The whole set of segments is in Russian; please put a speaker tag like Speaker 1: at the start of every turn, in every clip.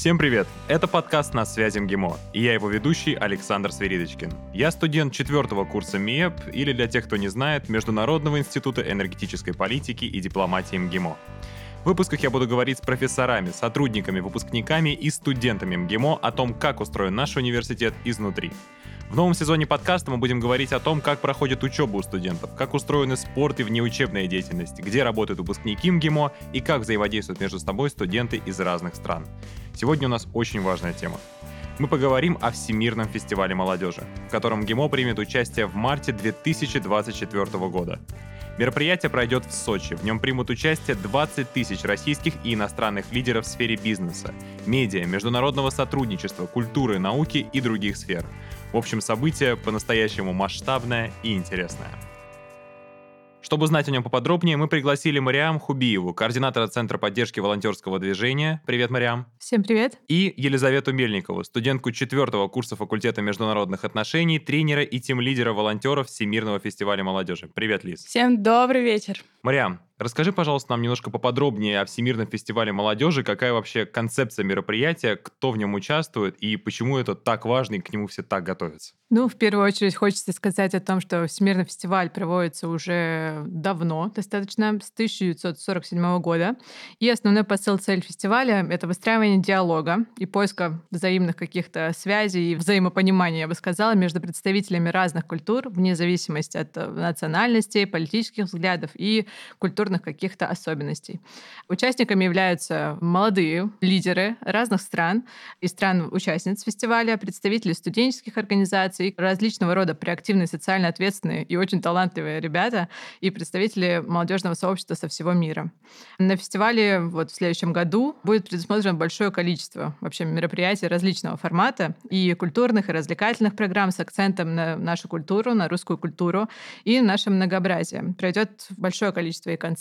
Speaker 1: Всем привет! Это подкаст «На связи МГИМО» и я его ведущий Александр Сверидочкин. Я студент четвертого курса МИЭП или, для тех, кто не знает, Международного института энергетической политики и дипломатии МГИМО. В выпусках я буду говорить с профессорами, сотрудниками, выпускниками и студентами МГИМО о том, как устроен наш университет изнутри. В новом сезоне подкаста мы будем говорить о том, как проходит учеба у студентов, как устроены спорт и внеучебная деятельность, где работают выпускники МГИМО и как взаимодействуют между собой студенты из разных стран. Сегодня у нас очень важная тема. Мы поговорим о Всемирном фестивале молодежи, в котором ГИМО примет участие в марте 2024 года. Мероприятие пройдет в Сочи. В нем примут участие 20 тысяч российских и иностранных лидеров в сфере бизнеса, медиа, международного сотрудничества, культуры, науки и других сфер. В общем, событие по-настоящему масштабное и интересное. Чтобы узнать о нем поподробнее, мы пригласили Мариам Хубиеву, координатора Центра поддержки волонтерского движения. Привет, Мариам.
Speaker 2: Всем привет.
Speaker 1: И Елизавету Мельникову, студентку четвертого курса факультета международных отношений, тренера и тим-лидера волонтеров Всемирного фестиваля молодежи. Привет, Лиз.
Speaker 2: Всем добрый вечер.
Speaker 1: Мариам, расскажи, пожалуйста, нам немножко поподробнее о Всемирном фестивале молодежи, какая вообще концепция мероприятия, кто в нем участвует и почему это так важно и к нему все так готовятся.
Speaker 2: Ну, в первую очередь хочется сказать о том, что Всемирный фестиваль проводится уже давно, достаточно, с 1947 года. И основной посыл цель фестиваля — это выстраивание диалога и поиска взаимных каких-то связей и взаимопонимания, я бы сказала, между представителями разных культур, вне зависимости от национальности, политических взглядов и культурных каких-то особенностей. Участниками являются молодые лидеры разных стран и стран-участниц фестиваля, представители студенческих организаций, различного рода проактивные, социально ответственные и очень талантливые ребята и представители молодежного сообщества со всего мира. На фестивале вот в следующем году будет предусмотрено большое количество вообще мероприятий различного формата и культурных, и развлекательных программ с акцентом на нашу культуру, на русскую культуру и наше многообразие. Пройдет большое количество и концертов,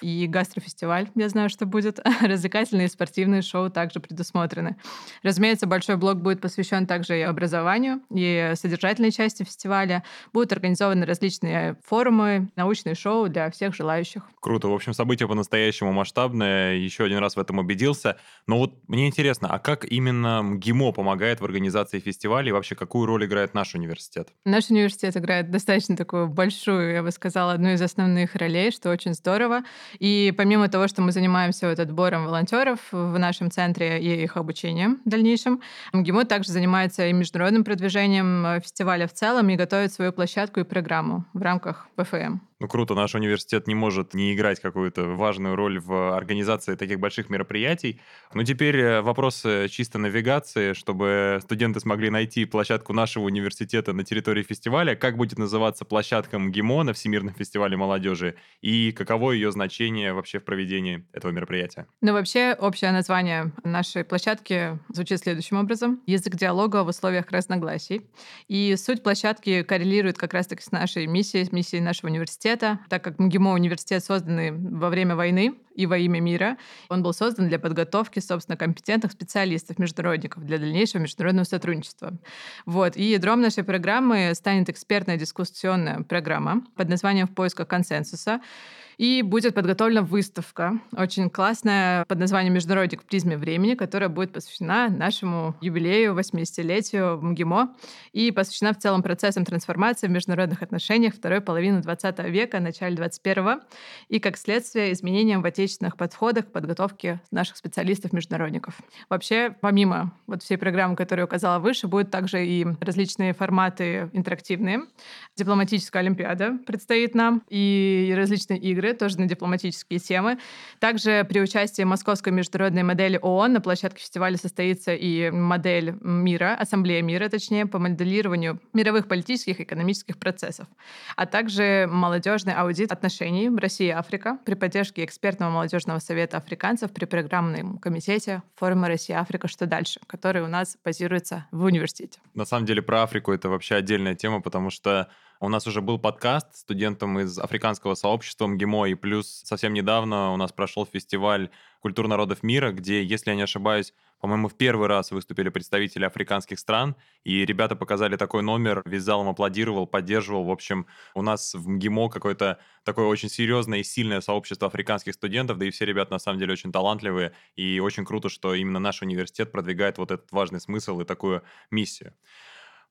Speaker 2: и гастрофестиваль, я знаю, что будет. Развлекательные и спортивные шоу также предусмотрены. Разумеется, большой блок будет посвящен также и образованию, и содержательной части фестиваля. Будут организованы различные форумы, научные шоу для всех желающих.
Speaker 1: Круто. В общем, событие по-настоящему масштабное. Еще один раз в этом убедился. Но вот мне интересно, а как именно МГИМО помогает в организации фестиваля и вообще какую роль играет наш университет?
Speaker 2: Наш университет играет достаточно такую большую, я бы сказала, одну из основных ролей, что очень здорово. И помимо того, что мы занимаемся вот отбором волонтеров в нашем центре и их обучением в дальнейшем, МГИМО также занимается и международным продвижением э, фестиваля в целом и готовит свою площадку и программу в рамках ПФМ.
Speaker 1: Ну круто, наш университет не может не играть какую-то важную роль в организации таких больших мероприятий. Но теперь э, вопрос чисто навигации, чтобы студенты смогли найти площадку нашего университета на территории фестиваля. Как будет называться площадка МГИМО на Всемирном фестивале молодежи и каково ее значение вообще в проведении этого мероприятия?
Speaker 2: Ну вообще общее название нашей площадки звучит следующим образом. Язык диалога в условиях разногласий. И суть площадки коррелирует как раз-таки с нашей миссией, с миссией нашего университета университета, так как МГИМО университет созданный во время войны и во имя мира, он был создан для подготовки, собственно, компетентных специалистов, международников для дальнейшего международного сотрудничества. Вот. И ядром нашей программы станет экспертная дискуссионная программа под названием «В поисках консенсуса», и будет подготовлена выставка, очень классная, под названием «Международник в призме времени», которая будет посвящена нашему юбилею, 80-летию МГИМО, и посвящена в целом процессам трансформации в международных отношениях второй половины 20 века, начале 21 и, как следствие, изменениям в отечественных подходах к подготовке наших специалистов-международников. Вообще, помимо вот всей программы, которую указала выше, будут также и различные форматы интерактивные. Дипломатическая олимпиада предстоит нам, и различные игры, игры, тоже на дипломатические темы. Также при участии Московской международной модели ООН на площадке фестиваля состоится и модель мира, ассамблея мира, точнее, по моделированию мировых политических и экономических процессов, а также молодежный аудит отношений Россия-Африка при поддержке экспертного молодежного совета африканцев при программном комитете форума Россия-Африка «Что дальше?», который у нас базируется в университете.
Speaker 1: На самом деле про Африку это вообще отдельная тема, потому что у нас уже был подкаст студентам из африканского сообщества МГИМО, и плюс совсем недавно у нас прошел фестиваль культур народов мира, где, если я не ошибаюсь, по-моему, в первый раз выступили представители африканских стран, и ребята показали такой номер, весь зал им аплодировал, поддерживал. В общем, у нас в МГИМО какое-то такое очень серьезное и сильное сообщество африканских студентов, да и все ребята на самом деле очень талантливые, и очень круто, что именно наш университет продвигает вот этот важный смысл и такую миссию.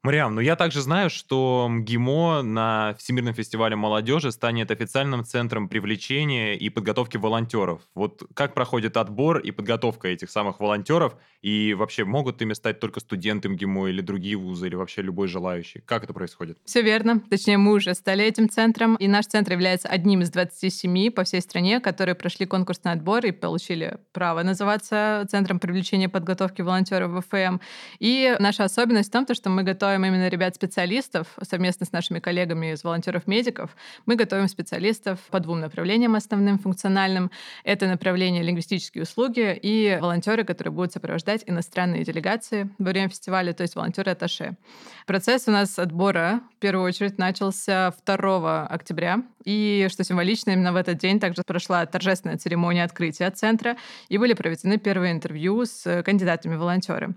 Speaker 1: Мариам, ну я также знаю, что МГИМО на Всемирном фестивале молодежи станет официальным центром привлечения и подготовки волонтеров. Вот как проходит отбор и подготовка этих самых волонтеров? И вообще, могут ими стать только студенты МГИМО или другие вузы, или вообще любой желающий? Как это происходит?
Speaker 2: Все верно. Точнее, мы уже стали этим центром, и наш центр является одним из 27 по всей стране, которые прошли конкурсный отбор и получили право называться Центром привлечения и подготовки волонтеров в ФМ. И наша особенность в том, что мы готовим готовим именно ребят-специалистов совместно с нашими коллегами из волонтеров-медиков. Мы готовим специалистов по двум направлениям основным функциональным. Это направление лингвистические услуги и волонтеры, которые будут сопровождать иностранные делегации во время фестиваля, то есть волонтеры-атташе. Процесс у нас отбора в первую очередь начался 2 октября. И, что символично, именно в этот день также прошла торжественная церемония открытия центра и были проведены первые интервью с кандидатами в волонтеры.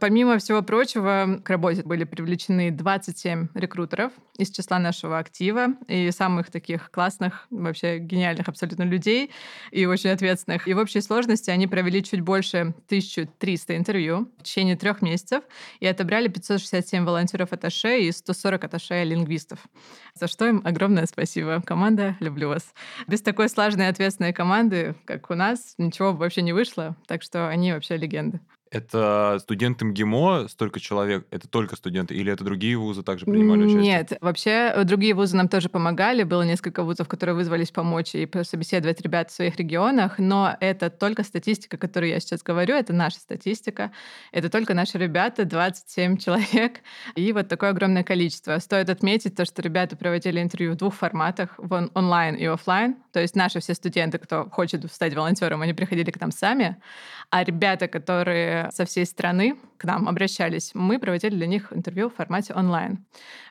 Speaker 2: Помимо всего прочего, к работе были привлечены 27 рекрутеров из числа нашего актива и самых таких классных, вообще гениальных абсолютно людей и очень ответственных. И в общей сложности они провели чуть больше 1300 интервью в течение трех месяцев и отобрали 567 волонтеров атташе и 140 атташе лингвистов. За что им огромное спасибо. Команда, люблю вас. Без такой сложной и ответственной команды, как у нас, ничего вообще не вышло, так что они вообще легенды.
Speaker 1: Это студенты МГИМО, столько человек, это только студенты, или это другие вузы также принимали участие?
Speaker 2: Нет, вообще э, другие вузы нам тоже помогали. Было несколько вузов, которые вызвались помочь и собеседовать ребят в своих регионах, но это только статистика, которую я сейчас говорю, это наша статистика. Это только наши ребята, 27 человек, и вот такое огромное количество. Стоит отметить то, что ребята проводили интервью в двух форматах, в онлайн и офлайн. То есть наши все студенты, кто хочет стать волонтером, они приходили к нам сами, а ребята, которые со всей страны к нам обращались, мы проводили для них интервью в формате онлайн.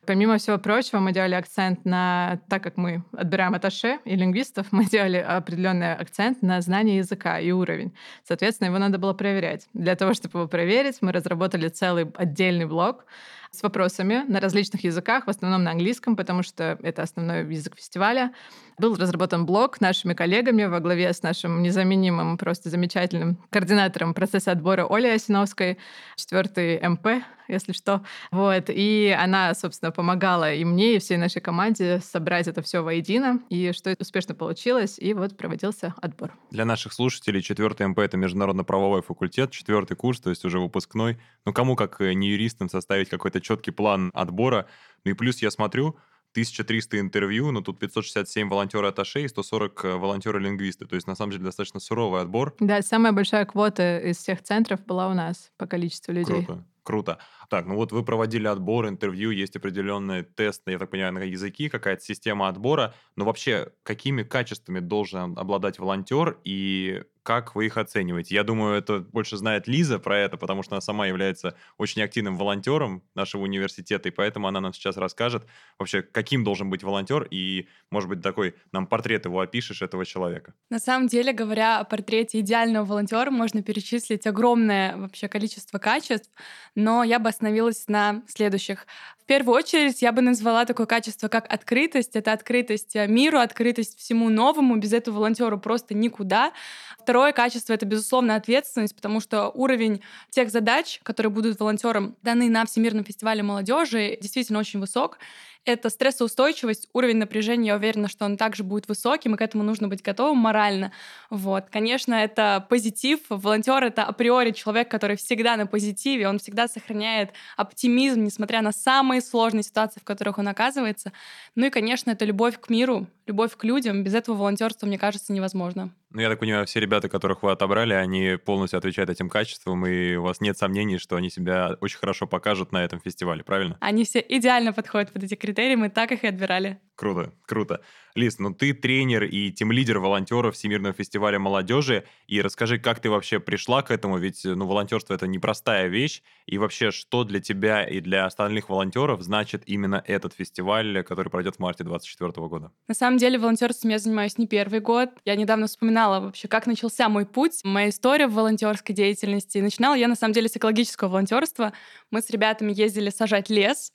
Speaker 2: Помимо всего прочего, мы делали акцент на, так как мы отбираем аташе и лингвистов, мы делали определенный акцент на знание языка и уровень. Соответственно, его надо было проверять. Для того, чтобы его проверить, мы разработали целый отдельный блок, с вопросами на различных языках, в основном на английском, потому что это основной язык фестиваля. Был разработан блог нашими коллегами во главе с нашим незаменимым, просто замечательным координатором процесса отбора Олей Осиновской, четвертый МП, если что. Вот. И она, собственно, помогала и мне, и всей нашей команде собрать это все воедино, и что успешно получилось, и вот проводился отбор.
Speaker 1: Для наших слушателей четвертый МП — это международно-правовой факультет, четвертый курс, то есть уже выпускной. Ну, кому, как не юристам, составить какой-то четкий план отбора. Ну и плюс я смотрю, 1300 интервью, но тут 567 волонтеры атташе и 140 э, волонтеры-лингвисты. То есть, на самом деле, достаточно суровый отбор.
Speaker 2: Да, самая большая квота из всех центров была у нас по количеству людей.
Speaker 1: Круто. Круто. Так, ну вот вы проводили отбор, интервью, есть определенный тест, я так понимаю, на языки, какая-то система отбора. Но вообще, какими качествами должен обладать волонтер и как вы их оцениваете? Я думаю, это больше знает Лиза про это, потому что она сама является очень активным волонтером нашего университета, и поэтому она нам сейчас расскажет вообще, каким должен быть волонтер, и, может быть, такой нам портрет его опишешь, этого человека.
Speaker 3: На самом деле, говоря о портрете идеального волонтера, можно перечислить огромное вообще количество качеств, но я бы остановилась на следующих. В первую очередь я бы назвала такое качество, как открытость. Это открытость э, миру, открытость всему новому. Без этого волонтеру просто никуда. Второе качество — это, безусловно, ответственность, потому что уровень тех задач, которые будут волонтерам даны на Всемирном фестивале молодежи, действительно очень высок. Это стрессоустойчивость, уровень напряжения, я уверена, что он также будет высоким, и к этому нужно быть готовым морально. Вот. Конечно, это позитив. Волонтер — это априори человек, который всегда на позитиве, он всегда сохраняет оптимизм, несмотря на самые сложные ситуации, в которых он оказывается. Ну и, конечно, это любовь к миру, любовь к людям. Без этого волонтерство, мне кажется, невозможно.
Speaker 1: Ну, я так понимаю, все ребята, которых вы отобрали, они полностью отвечают этим качествам, и у вас нет сомнений, что они себя очень хорошо покажут на этом фестивале, правильно?
Speaker 3: Они все идеально подходят под эти критерии, мы так их и отбирали.
Speaker 1: Круто, круто. Лиз, ну ты тренер и тим-лидер волонтеров Всемирного фестиваля молодежи. И расскажи, как ты вообще пришла к этому? Ведь ну, волонтерство это непростая вещь. И вообще, что для тебя и для остальных волонтеров значит именно этот фестиваль, который пройдет в марте 2024 года?
Speaker 3: На самом деле, волонтерством я занимаюсь не первый год. Я недавно вспоминала вообще, как начался мой путь, моя история в волонтерской деятельности. начинала я, на самом деле, с экологического волонтерства. Мы с ребятами ездили сажать лес.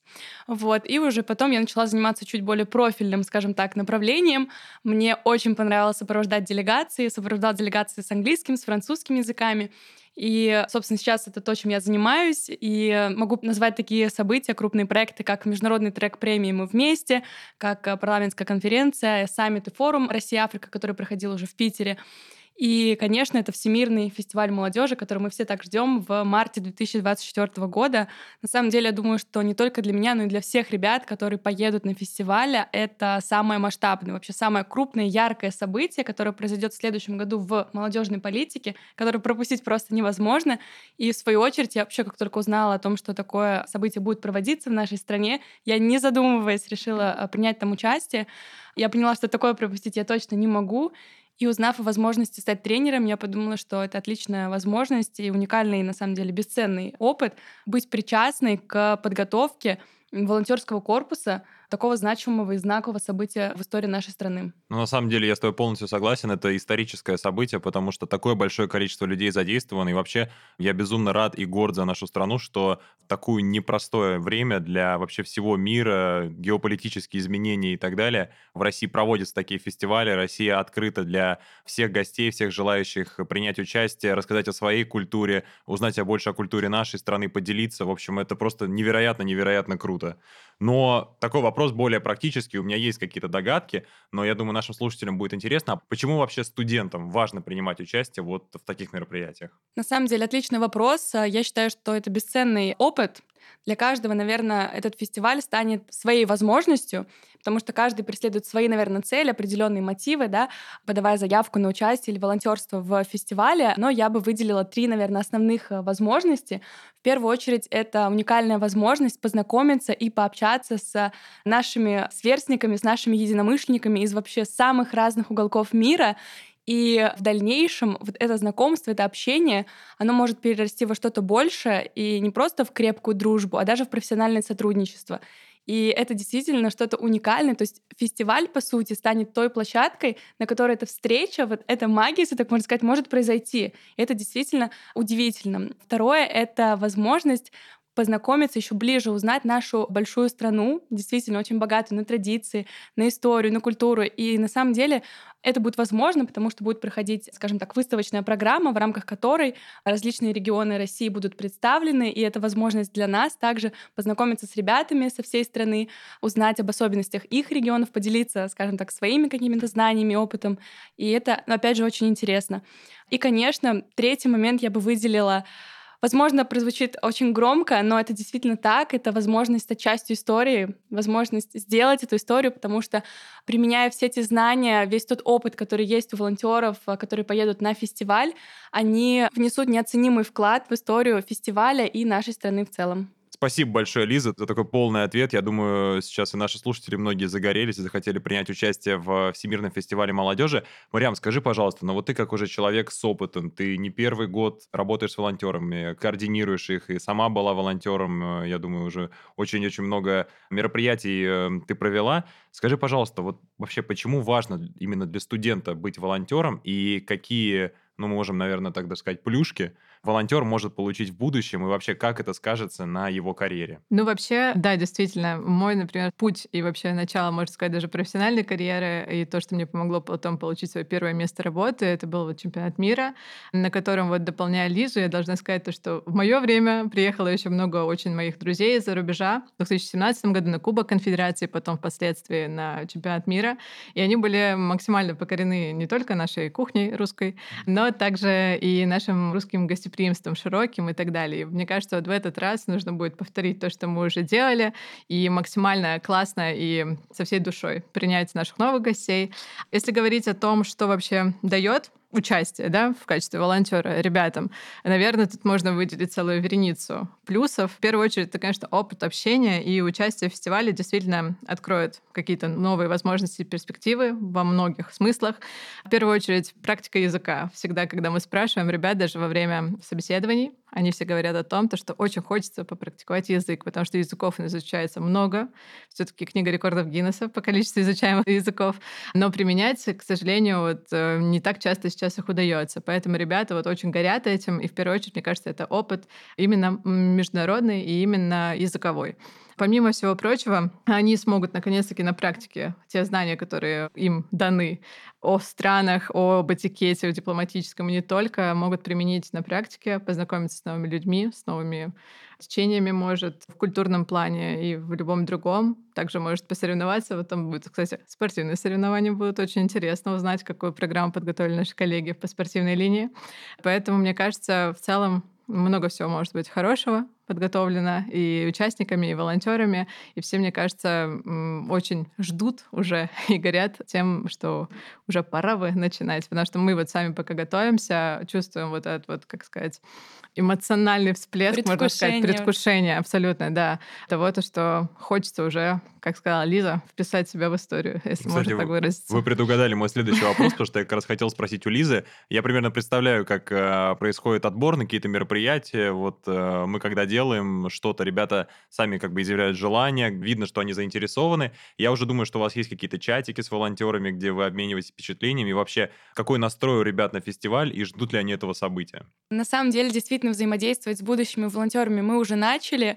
Speaker 3: Вот. И уже потом я начала заниматься чуть более профильным, скажем так, направлением. Мне очень понравилось сопровождать делегации, сопровождать делегации с английским, с французским языками. И, собственно, сейчас это то, чем я занимаюсь. И могу назвать такие события, крупные проекты, как международный трек премии «Мы вместе», как парламентская конференция, саммит и форум «Россия-Африка», который проходил уже в Питере. И, конечно, это Всемирный фестиваль молодежи, который мы все так ждем в марте 2024 года. На самом деле, я думаю, что не только для меня, но и для всех ребят, которые поедут на фестиваль, это самое масштабное, вообще самое крупное, яркое событие, которое произойдет в следующем году в молодежной политике, которое пропустить просто невозможно. И в свою очередь, я вообще как только узнала о том, что такое событие будет проводиться в нашей стране, я не задумываясь решила э, принять там участие. Я поняла, что такое пропустить я точно не могу. И узнав о возможности стать тренером, я подумала, что это отличная возможность и уникальный, на самом деле, бесценный опыт быть причастной к подготовке волонтерского корпуса такого значимого и знакового события в истории нашей страны.
Speaker 1: Ну, на самом деле, я с тобой полностью согласен. Это историческое событие, потому что такое большое количество людей задействовано. И вообще, я безумно рад и горд за нашу страну, что в такое непростое время для вообще всего мира, геополитические изменения и так далее, в России проводятся такие фестивали. Россия открыта для всех гостей, всех желающих принять участие, рассказать о своей культуре, узнать больше о культуре нашей страны, поделиться. В общем, это просто невероятно-невероятно круто. Но такой вопрос более практический. У меня есть какие-то догадки, но я думаю, нашим слушателям будет интересно, а почему вообще студентам важно принимать участие вот в таких мероприятиях?
Speaker 3: На самом деле, отличный вопрос. Я считаю, что это бесценный опыт, для каждого, наверное, этот фестиваль станет своей возможностью, потому что каждый преследует свои, наверное, цели, определенные мотивы, да, подавая заявку на участие или волонтерство в фестивале. Но я бы выделила три, наверное, основных э, возможности. В первую очередь, это уникальная возможность познакомиться и пообщаться с нашими сверстниками, с нашими единомышленниками из вообще самых разных уголков мира и в дальнейшем вот это знакомство, это общение, оно может перерасти во что-то большее, и не просто в крепкую дружбу, а даже в профессиональное сотрудничество. И это действительно что-то уникальное. То есть фестиваль, по сути, станет той площадкой, на которой эта встреча, вот эта магия, если так можно сказать, может произойти. И это действительно удивительно. Второе — это возможность познакомиться, еще ближе узнать нашу большую страну, действительно очень богатую на традиции, на историю, на культуру. И на самом деле это будет возможно, потому что будет проходить, скажем так, выставочная программа, в рамках которой различные регионы России будут представлены, и это возможность для нас также познакомиться с ребятами со всей страны, узнать об особенностях их регионов, поделиться, скажем так, своими какими-то знаниями, опытом. И это, опять же, очень интересно. И, конечно, третий момент я бы выделила Возможно, прозвучит очень громко, но это действительно так. Это возможность стать частью истории, возможность сделать эту историю, потому что, применяя все эти знания, весь тот опыт, который есть у волонтеров, э, которые поедут на фестиваль, они внесут неоценимый вклад в историю фестиваля и нашей страны в целом.
Speaker 1: Спасибо большое, Лиза, за такой полный ответ. Я думаю, сейчас и наши слушатели многие загорелись и захотели принять участие в Всемирном фестивале молодежи. Мариам, скажи, пожалуйста, ну вот ты как уже человек с опытом, ты не первый год работаешь с волонтерами, координируешь их, и сама была волонтером, э, я думаю, уже очень-очень много мероприятий э, ты провела. Скажи, пожалуйста, вот вообще почему важно именно для студента быть волонтером и какие ну, мы можем, наверное, так сказать, плюшки волонтер может получить в будущем, и вообще как это скажется на его карьере?
Speaker 2: Ну, вообще, да, действительно, мой, например, путь и вообще начало, можно сказать, даже профессиональной карьеры, и то, что мне помогло потом получить свое первое место работы, это был вот чемпионат мира, на котором вот дополняя Лизу, я должна сказать то, что в мое время приехало еще много очень моих друзей из-за рубежа. В 2017 году на Кубок Конфедерации, потом впоследствии на чемпионат мира, и они были максимально покорены не только нашей кухней русской, но также и нашим русским гостеприимством широким и так далее. И мне кажется, вот в этот раз нужно будет повторить то, что мы уже делали, и максимально классно и со всей душой принять наших новых гостей. Если говорить о том, что вообще дает участие да, в качестве волонтера ребятам, наверное, тут можно выделить целую вереницу плюсов. В первую очередь, это, конечно, опыт общения и участие в фестивале действительно откроет какие-то новые возможности и перспективы во многих смыслах. В первую очередь, практика языка. Всегда, когда мы спрашиваем ребят, даже во время собеседований, они все говорят о том, что очень хочется попрактиковать язык, потому что языков изучается много. все таки книга рекордов Гиннесса по количеству изучаемых языков. Но применять, к сожалению, вот, э, не так часто сейчас их удается. Поэтому ребята вот очень горят этим. И в первую очередь, мне кажется, это опыт именно международный и именно языковой. Помимо всего прочего, они смогут наконец-таки на практике те знания, которые им даны о странах, об этикете, о дипломатическом и не только, могут применить на практике, познакомиться с новыми людьми, с новыми течениями, может, в культурном плане и в любом другом. Также может посоревноваться. Вот там будет, кстати, спортивные соревнования будут. Очень интересно узнать, какую программу подготовили наши коллеги по спортивной линии. Поэтому, мне кажется, в целом много всего может быть хорошего подготовлено и участниками, и волонтерами. И все, мне кажется, очень ждут уже и горят тем, что уже пора бы начинать. Потому что мы вот сами пока готовимся, чувствуем вот этот вот, как сказать, эмоциональный всплеск, можно сказать, предвкушение, абсолютно, да, того, то, что хочется уже, как сказала Лиза, вписать себя в историю, если Кстати, можно так выразиться.
Speaker 1: Вы предугадали мой следующий вопрос, потому что я как раз хотел спросить у Лизы. Я примерно представляю, как э, происходит отбор на какие-то мероприятия. Вот э, мы когда делаем что-то, ребята сами как бы изъявляют желание, видно, что они заинтересованы. Я уже думаю, что у вас есть какие-то чатики с волонтерами, где вы обмениваетесь впечатлениями. Вообще, какой настрой у ребят на фестиваль и ждут ли они этого события?
Speaker 3: На самом деле, действительно, взаимодействовать с будущими волонтерами мы уже начали.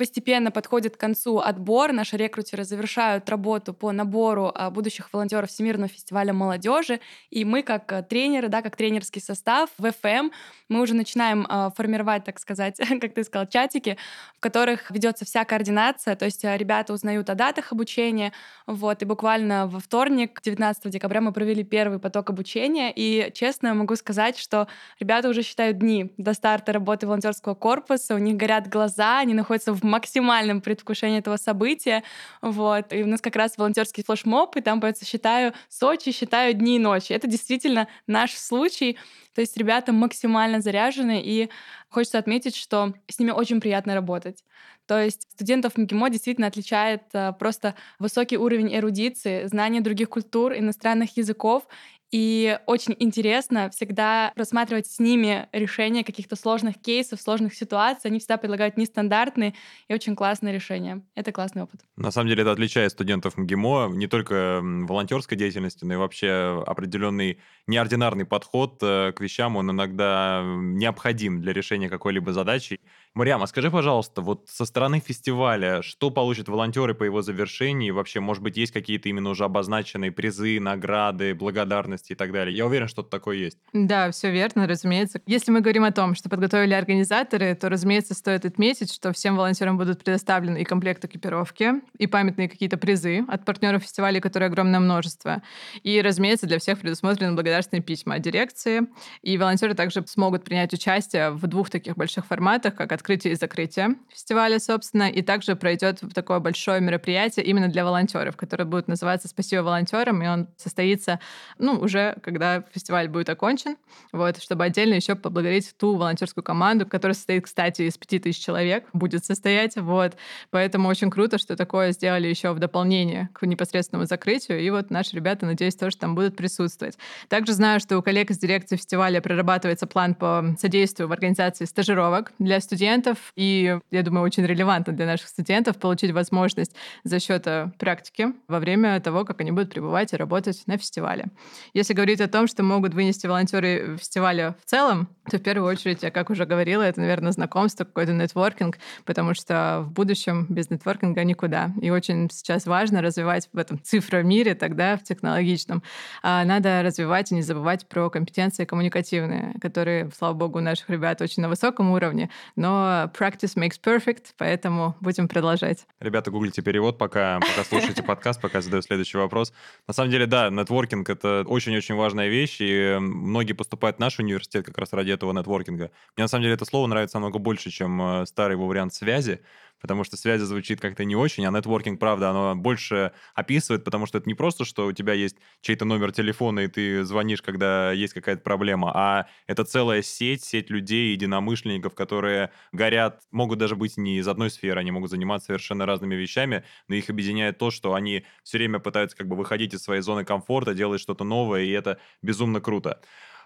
Speaker 3: Постепенно подходит к концу отбор. Наши рекрутеры завершают работу по набору а, будущих волонтеров Всемирного фестиваля молодежи. И мы, как э, тренеры, да, как тренерский состав в ФМ, мы уже начинаем а, формировать, так сказать, как ты сказал, чатики, в которых ведется вся координация. То есть э, ребята узнают о датах обучения. Вот, и буквально во вторник, 19 декабря, мы провели первый поток обучения. И честно могу сказать, что ребята уже считают дни до старта работы волонтерского корпуса, у них горят глаза, они находятся в максимальном предвкушении этого события. Вот. И у нас как раз волонтерский флешмоб, и там, поется, считаю Сочи, считаю дни и ночи. Это действительно наш случай. То есть ребята максимально заряжены, и хочется отметить, что с ними очень приятно работать. То есть студентов МГИМО действительно отличает э, просто высокий уровень эрудиции, знание других культур, иностранных языков и очень интересно всегда рассматривать с ними решения каких-то сложных кейсов, сложных ситуаций. Они всегда предлагают нестандартные и очень классные решения. Это классный опыт.
Speaker 1: На самом деле это отличает студентов МГИМО не только волонтерской деятельности, но и вообще определенный неординарный подход э, к вещам. Он иногда необходим для решения какой-либо задачи. Мариам, а скажи, пожалуйста, вот со стороны фестиваля, что получат волонтеры по его завершении? Вообще, может быть, есть какие-то именно уже обозначенные призы, награды, благодарности и так далее? Я уверен, что-то такое есть.
Speaker 2: Да, все верно, разумеется. Если мы говорим о том, что подготовили организаторы, то, разумеется, стоит отметить, что всем волонтерам будут предоставлены и комплект экипировки, и памятные какие-то призы от партнеров фестиваля, которые огромное множество. И, разумеется, для всех предусмотрены благодарственные письма от дирекции. И волонтеры также смогут принять участие в двух таких больших форматах, как открытие и закрытие фестиваля, собственно, и также пройдет такое большое мероприятие именно для волонтеров, которое будет называться «Спасибо волонтерам», и он состоится, ну, уже когда фестиваль будет окончен, вот, чтобы отдельно еще поблагодарить ту волонтерскую команду, которая состоит, кстати, из пяти тысяч человек, будет состоять, вот, поэтому очень круто, что такое сделали еще в дополнение к непосредственному закрытию, и вот наши ребята, надеюсь, тоже там будут присутствовать. Также знаю, что у коллег из дирекции фестиваля прорабатывается план по содействию в организации стажировок для студентов, студентов, и, я думаю, очень релевантно для наших студентов получить возможность за счет э, практики во время того, как они будут пребывать и работать на фестивале. Если говорить о том, что могут вынести волонтеры фестиваля в целом, то в первую очередь, я как уже говорила, это, наверное, знакомство, какой-то нетворкинг, потому что в будущем без нетворкинга никуда. И очень сейчас важно развивать в этом цифромире, тогда в технологичном. А надо развивать и не забывать про компетенции коммуникативные, которые, слава богу, у наших ребят очень на высоком уровне, но practice makes perfect, поэтому будем продолжать.
Speaker 1: Ребята, гуглите перевод, пока, пока слушаете подкаст, пока задаю следующий вопрос. На самом деле, да, нетворкинг — это очень-очень важная вещь, и многие поступают в наш университет как раз ради этого нетворкинга. Мне на самом деле это слово нравится намного больше, чем э, старый его вариант связи, потому что связи звучит как-то не очень, а нетворкинг, правда, оно больше описывает, потому что это не просто, что у тебя есть чей-то номер телефона, и ты звонишь, когда есть какая-то проблема, а это целая сеть, сеть людей, единомышленников, которые горят, могут даже быть не из одной сферы, они могут заниматься совершенно разными вещами, но их объединяет то, что они все время пытаются как бы выходить из своей зоны комфорта, делать что-то новое, и это безумно круто.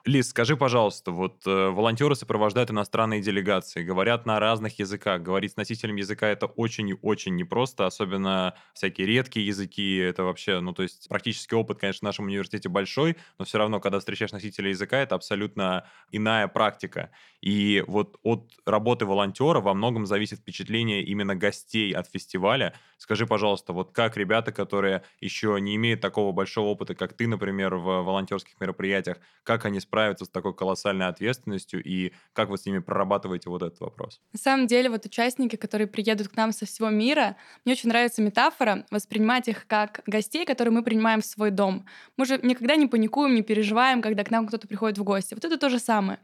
Speaker 1: Лиз, скажи, пожалуйста, вот э, волонтеры сопровождают иностранные делегации, говорят на разных языках. Говорить с носителем языка это очень и очень непросто, особенно всякие редкие языки. Это вообще, ну, то есть практический опыт, конечно, в нашем университете большой, но все равно, когда встречаешь носителя языка, это абсолютно иная практика. И вот от работы волонтера во многом зависит впечатление именно гостей от фестиваля. Скажи, пожалуйста, вот как ребята, которые еще не имеют такого большого опыта, как ты, например, в волонтерских мероприятиях, как они справиться с такой колоссальной ответственностью и как вы с ними прорабатываете вот этот вопрос?
Speaker 3: На самом деле, вот участники, которые приедут к нам со всего мира, мне очень нравится метафора воспринимать их как гостей, которые мы принимаем в свой дом. Мы же никогда не паникуем, не переживаем, когда к нам кто-то приходит в гости. Вот это то же самое.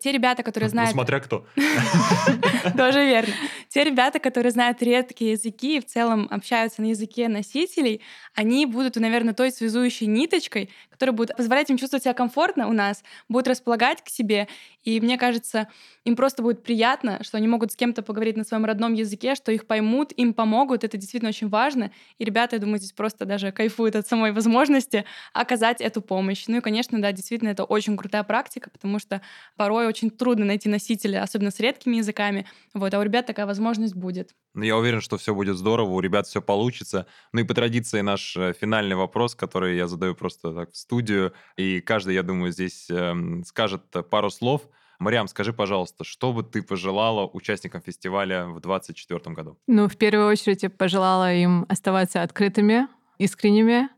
Speaker 3: Те ребята, которые ну, знают...
Speaker 1: Ну, смотря кто.
Speaker 3: Тоже верно. Те ребята, которые знают редкие языки и в целом общаются на языке носителей, они будут, наверное, той связующей ниточкой, которая будет позволять им чувствовать себя комфортно у нас, будет располагать к себе. И мне кажется, им просто будет приятно, что они могут с кем-то поговорить на своем родном языке, что их поймут, им помогут. Это действительно очень важно. И ребята, я думаю, здесь просто даже кайфуют от самой возможности оказать эту помощь. Ну и, конечно, да, действительно, это очень крутая практика, потому что порой очень трудно найти носителя, особенно с редкими языками. Вот, а у ребят такая возможность будет.
Speaker 1: Ну, я уверен, что все будет здорово, у ребят все получится. Ну и по традиции наш э, финальный вопрос, который я задаю просто так в студию, и каждый, я думаю, здесь э, скажет пару слов. Мариам, скажи, пожалуйста, что бы ты пожелала участникам фестиваля в 2024 году?
Speaker 2: Ну, в первую очередь, я пожелала им оставаться открытыми, искренними,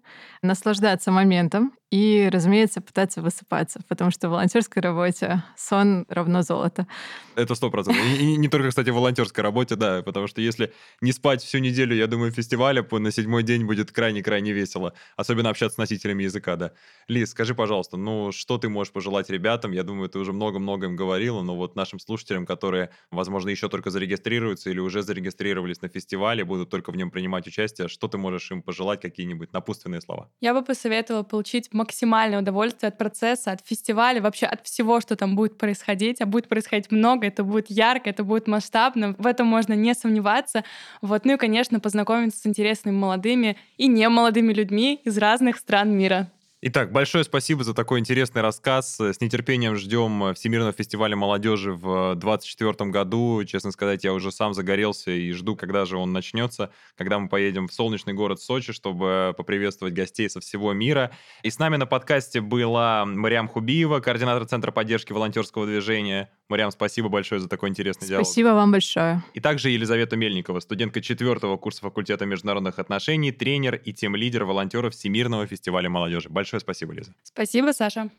Speaker 2: наслаждаться моментом и, разумеется, пытаться высыпаться, потому что в волонтерской работе сон равно золото.
Speaker 1: Это сто процентов. И не только, кстати, в волонтерской работе, да, потому что если не спать всю неделю, я думаю, фестиваля на седьмой день будет крайне-крайне весело, особенно общаться с носителями языка, да. Лиз, скажи, пожалуйста, ну что ты можешь пожелать ребятам? Я думаю, ты уже много-много им говорила, но вот нашим слушателям, которые, возможно, еще только зарегистрируются или уже зарегистрировались на фестивале, будут только в нем принимать участие, что ты можешь им пожелать, какие-нибудь напутственные слова?
Speaker 3: Я бы посоветовала получить максимальное удовольствие от процесса, от фестиваля, вообще от всего, что там будет происходить. А будет происходить много, это будет ярко, это будет масштабно. В этом можно не сомневаться. Вот. Ну и, конечно, познакомиться с интересными молодыми и немолодыми людьми из разных стран мира.
Speaker 1: Итак, большое спасибо за такой интересный рассказ. С нетерпением ждем Всемирного фестиваля молодежи в 2024 году. Честно сказать, я уже сам загорелся и жду, когда же он начнется, когда мы поедем в солнечный город Сочи, чтобы поприветствовать гостей со всего мира. И с нами на подкасте была Мариам Хубиева, координатор Центра поддержки волонтерского движения. Мариам, спасибо большое за такой интересный
Speaker 2: диалог. Спасибо вам большое.
Speaker 1: И также Елизавета Мельникова, студентка четвертого курса факультета международных отношений, тренер и тем-лидер волонтеров Всемирного фестиваля молодежи. Большое спасибо, Лиза.
Speaker 3: Спасибо, Саша.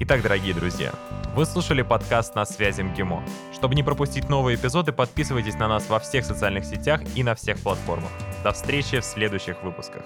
Speaker 1: Итак, дорогие друзья, вы слушали подкаст «На связи МГИМО». Чтобы не пропустить новые эпизоды, подписывайтесь на нас во всех социальных сетях и на всех платформах. До встречи в следующих выпусках.